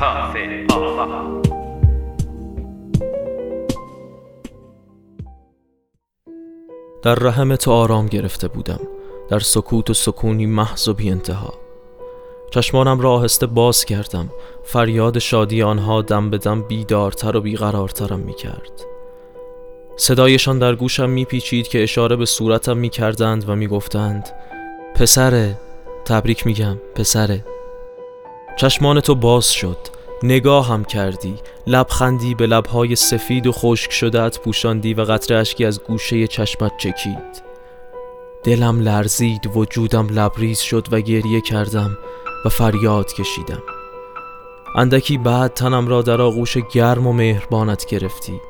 کافه. آقا در رحم تو آرام گرفته بودم. در سکوت و سکونی محض و بی انتها چشمانم را آهسته باز کردم. فریاد شادی آنها دم به دم بیدارتر و بیقرارترم می کرد صدایشان در گوشم میپیچید که اشاره به صورتم می‌کردند و می‌گفتند پسره تبریک میگم پسره. چشمان تو باز شد. نگاهم کردی. لبخندی به لبهای سفید و خشک شده پوشاندی و قطره اشکی از گوشه چشمت چکید. دلم لرزید وجودم لبریز شد و گریه کردم و فریاد کشیدم. اندکی بعد تنم را در آغوش گرم و مهربانت گرفتی.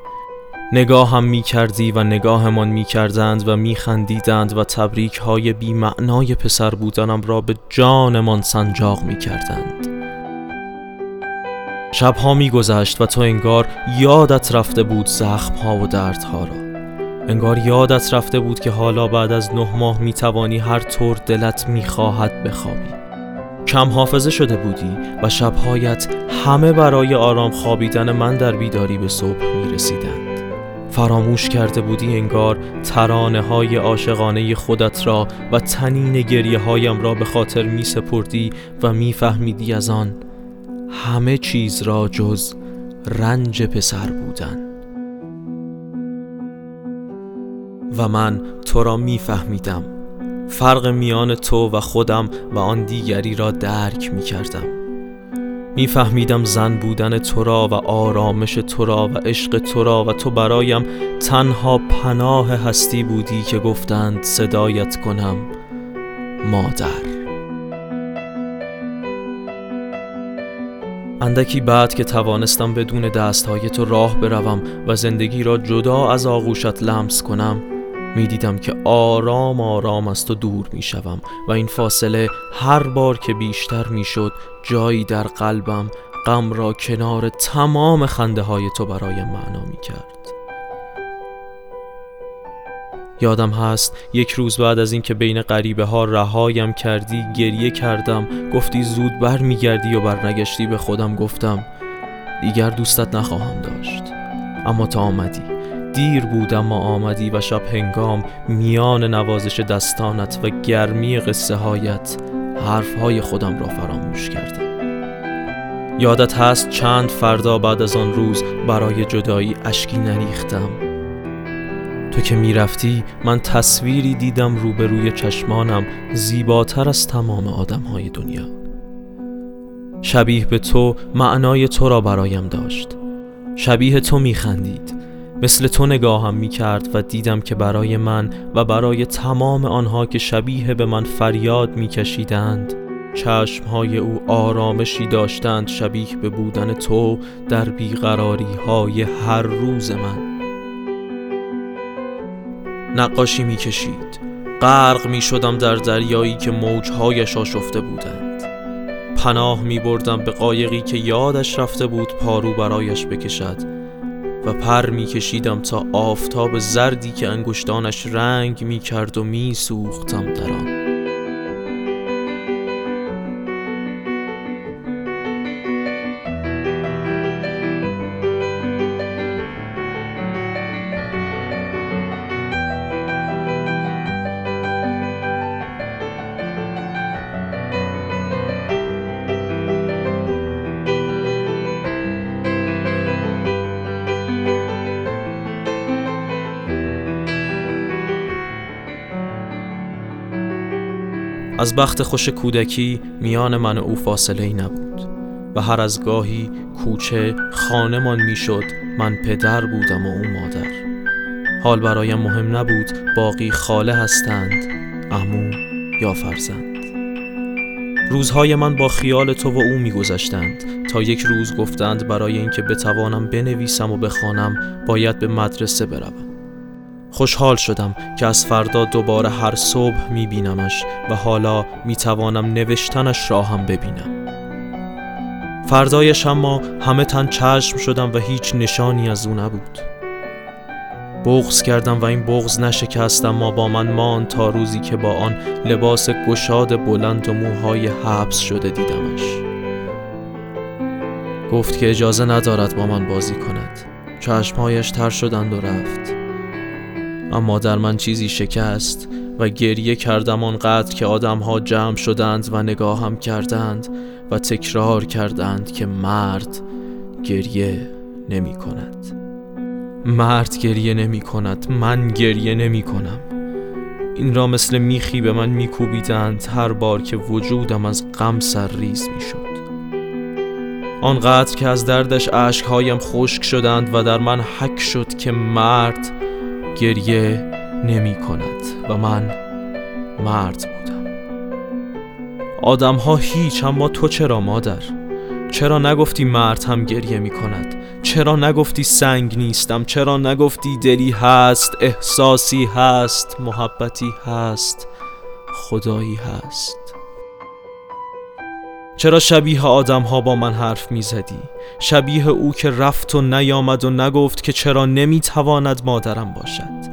نگاه هم می کردی و نگاهمان می کردند و می خندیدند و تبریک های بی معنای پسر بودنم را به جانمان سنجاق می کردند شبها می گذشت و تو انگار یادت رفته بود زخم ها و دردها را. انگار یادت رفته بود که حالا بعد از نه ماه می توانی هر طور دلت می خواهد بخوابی. کم حافظه شده بودی و شبهایت همه برای آرام خوابیدن من در بیداری به صبح می رسیدند فراموش کرده بودی انگار ترانه های عاشقانه خودت را و تنین گریه هایم را به خاطر می سپردی و می فهمیدی از آن همه چیز را جز رنج پسر بودن. و من تو را می فهمیدم فرق میان تو و خودم و آن دیگری را درک می کردم میفهمیدم زن بودن تو را و آرامش تو را و عشق تو را و تو برایم تنها پناه هستی بودی که گفتند صدایت کنم مادر. اندکی بعد که توانستم بدون دستهای تو راه بروم و زندگی را جدا از آغوشت لمس کنم می‌دیدم که آرام آرام از تو دور می‌شوم و این فاصله هر بار که بیشتر می‌شد جایی در قلبم غم را کنار تمام خنده های تو برایم معنا می کرد یادم هست یک روز بعد از اینکه بین غریبه ها رهایم کردی گریه کردم. گفتی زود بر میگردی و برنگشتی به خودم گفتم. دیگر دوستت نخواهم داشت. اما تا آمدی. دیر بود اما آمدی و شب هنگام میان نوازش دستانت و گرمی قصه هایت حرف های خودم را فراموش کردم. یادت هست چند فردا بعد از آن روز برای جدایی اشکی نریختم. تو که می‌رفتی من تصویری دیدم روبروی چشمانم زیباتر از تمام آدم های دنیا. شبیه به تو معنای تو را برایم داشت. شبیه تو میخندید. مثل تو نگاهم می کرد و دیدم که برای من و برای تمام آنها که شبیه به من فریاد می کشیدند چشمهای او آرامشی داشتند شبیه به بودن تو در بیقراری های هر روز من. نقاشی می کشید غرق می شدم در دریایی که موجهایش آشفته بودند. پناه می بردم به قایقی که یادش رفته بود پارو برایش بکشد و پر می کشیدم تا آفتاب زردی که انگشتانش رنگ می کرد و می سوختم در آن. از بخت خوش کودکی میان من و او فاصله ای نبود و هر از گاهی کوچه خانمان می‌شد من پدر بودم و او مادر. حال برایم مهم نبود باقی خاله هستند امو یا فرزند. روزهای من با خیال تو و او میگذشتند. تا یک روز گفتند برای اینکه بتوانم بنویسم و بخوانم باید به مدرسه بروم. خوشحال شدم که از فردا دوباره هر صبح می بینمش و حالا می توانم نوشتنش را هم ببینم. فردایش اما همه تن چشم شدم و هیچ نشانی از او نبود. بغز کردم و این بغز نشکست اما با من مان تا روزی که با آن لباس گشاد بلند و موهای حبس شده دیدمش. گفت که اجازه ندارد با من بازی کند. چشمهایش تر شدند و رفت. اما در من چیزی شکست و گریه کردم آنقدر که آدمها جمع شدند و نگاهم کردند و تکرار کردند که مرد گریه نمی کند. مرد گریه نمی کند. من گریه نمی کنم. این را مثل میخی به من میکوبیدند. هر بار که وجودم از غم سرریز می‌شد. آنقدر که از دردش اشکهایم خشک شدند و در من حک شد که مرد گریه نمی کند و من مرد بودم. آدم ها هیچ اما تو چرا مادر؟ چرا نگفتی مرد هم گریه می کند؟ چرا نگفتی سنگ نیستم؟ چرا نگفتی دلی هست احساسی هست محبتی هست خدایی هست؟ چرا شبیه آدم ها با من حرف می زدی؟ شبیه او که رفت و نیامد و نگفت که چرا نمی تواند مادرم باشد.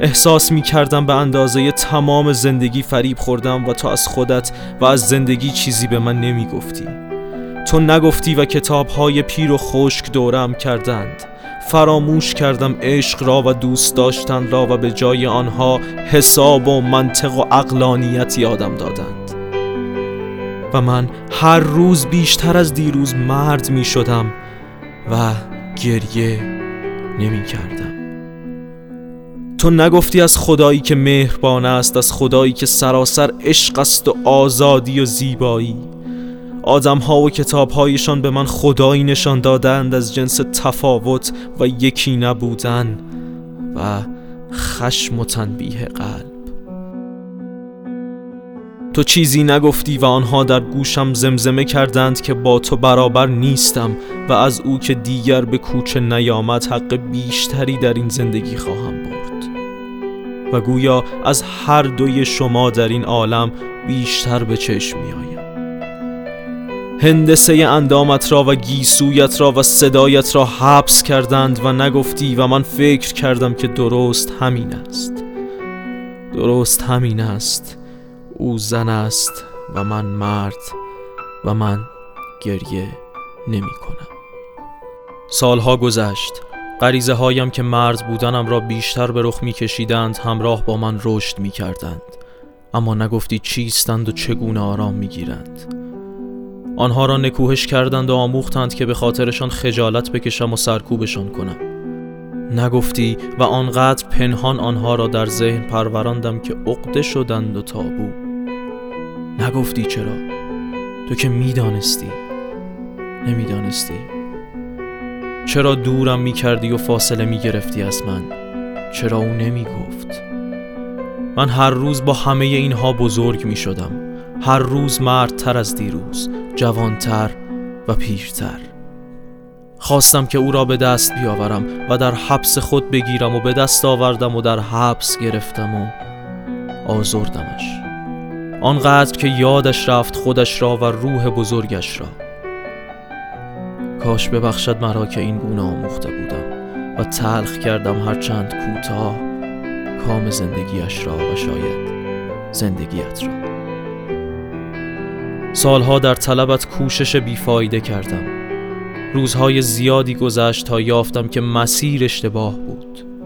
احساس می کردم به اندازه تمام زندگی فریب خوردم و تو از خودت و از زندگی چیزی به من نمی گفتی تو نگفتی و کتاب های پیر و خشک دورم کردند. فراموش کردم عشق را و دوست داشتن را و به جای آنها حساب و منطق و اقلانیت یادم دادند و من هر روز بیشتر از دیروز مرد می شدم و گریه نمی کردم تو نگفتی از خدایی که مهربان است از خدایی که سراسر عشق است و آزادی و زیبایی. آدم ها و کتاب هایشان به من خدایی نشان دادند از جنس تفاوت و یکی نبودن و خشم و تنبیه قلب. تو چیزی نگفتی و آنها در گوشم زمزمه کردند که با تو برابر نیستم و از او که دیگر به کوچه نیامد حق بیشتری در این زندگی خواهم برد. و گویا از هر دوی شما در این عالم بیشتر به چشم میآیم. هندسه اندامت را و گیسویت را و صدایت را حبس کردند و نگفتی و من فکر کردم که درست همین است. درست همین است. او زن است و من مرد و من گریه نمی کنم. سالها گذشت. غریزه هایم که مرد بودنم را بیشتر به رخ می کشیدند همراه با من رشد می کردند اما نگفتی چیستند و چگونه آرام می گیرند آنها را نکوهش کردند و آموختند که به خاطرشان خجالت بکشم و سرکوبشان کنم. نگفتی و آنقدر پنهان آنها را در ذهن پروراندم که عقده شدند و تابو. نگفتی چرا؟ تو که می‌دانستی. نمی‌دانستی. چرا دورم می‌کردی و فاصله می‌گرفتی از من؟ چرا او نمی‌گفت؟ من هر روز با همه اینها بزرگ می‌شدم. هر روز مردتر از دیروز جوانتر و پیرتر. خواستم که او را به دست بیاورم و در حبس خود بگیرم و به دست آوردم و در حبس گرفتم و آزردمش. آنقدر که یادش رفت خودش را و روح بزرگش را. کاش ببخشد مرا که این گونه آموخته بودم و تلخ کردم هرچند کوتاه کام زندگیش را و شاید زندگیت را. سالها در طلبت کوشش بیفایده کردم. روزهای زیادی گذشت تا یافتم که مسیر اشتباه بود.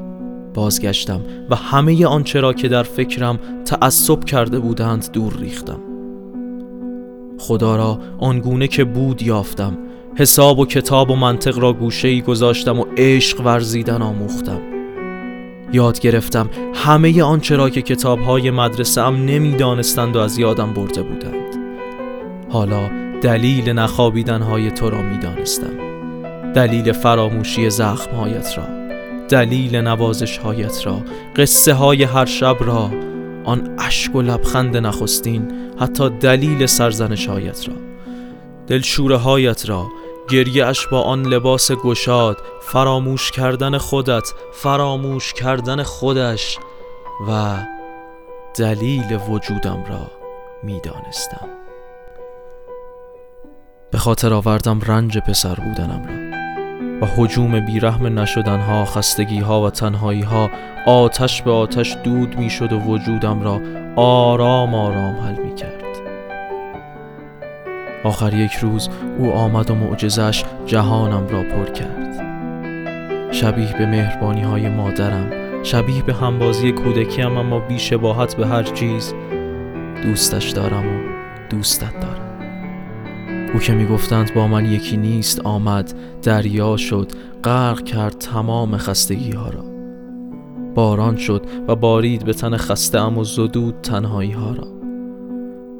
بازگشتم و همه آنچه را که در فکرم تعصب کرده بودند دور ریختم. خدا را آنگونه که بود یافتم. حساب و کتاب و منطق را گوشه ای گذاشتم و عشق ورزیدن آموختم. یاد گرفتم همه آنچه را که کتاب های مدرسه ام نمی‌دانستند و از یادم برده بودند. حالا دلیل نخوابیدن های تو را می‌دانستم. دلیل فراموشی زخمهایت را. دلیل نوازش هایت را قصه های هر شب را آن اشک و لبخند نخستین حتی دلیل سرزنش هایت را. دلشوره هایت را گریهش با آن لباس گشاد فراموش کردن خودت فراموش کردن خودش و دلیل وجودم را می‌دانستم. به خاطر آوردم رنج پسر بودنم را. و حجوم بیرحم نشدنها خستگیها و تنهاییها آتش به آتش دود می‌شد و وجودم را آرام آرام حل می کرد آخر یک روز او آمد و معجزش جهانم را پر کرد. شبیه به مهربانی های مادرم شبیه به همبازی کودکیم اما بی شباهت به هر چیز دوستش دارم و دوستت دارم. او که می‌گفتند با من یکی نیست آمد دریا شد غرق کرد تمام خستگی ها را. باران شد و بارید به تن خسته ام و زدود تنهایی ها را.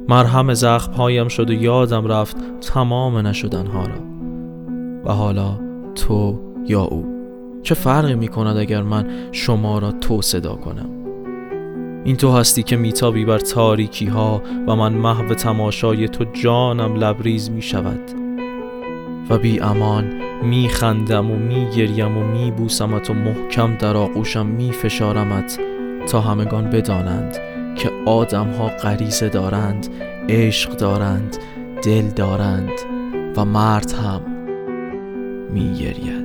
مرهم زخم هایم شد و یادم رفت تمام نشدن ها را. و حالا تو یا او چه فرقی می کند اگر من شما را تو صدا کنم؟ این تو هستی که میتابی بر تاریکی ها و من محو تماشای تو جانم لبریز می شود و بی امان می خندم و می گریم و می بوسمت و محکم در آغوشم می فشارمت تا همگان بدانند که آدم ها غریزه دارند عشق دارند دل دارند و مرد هم می گرید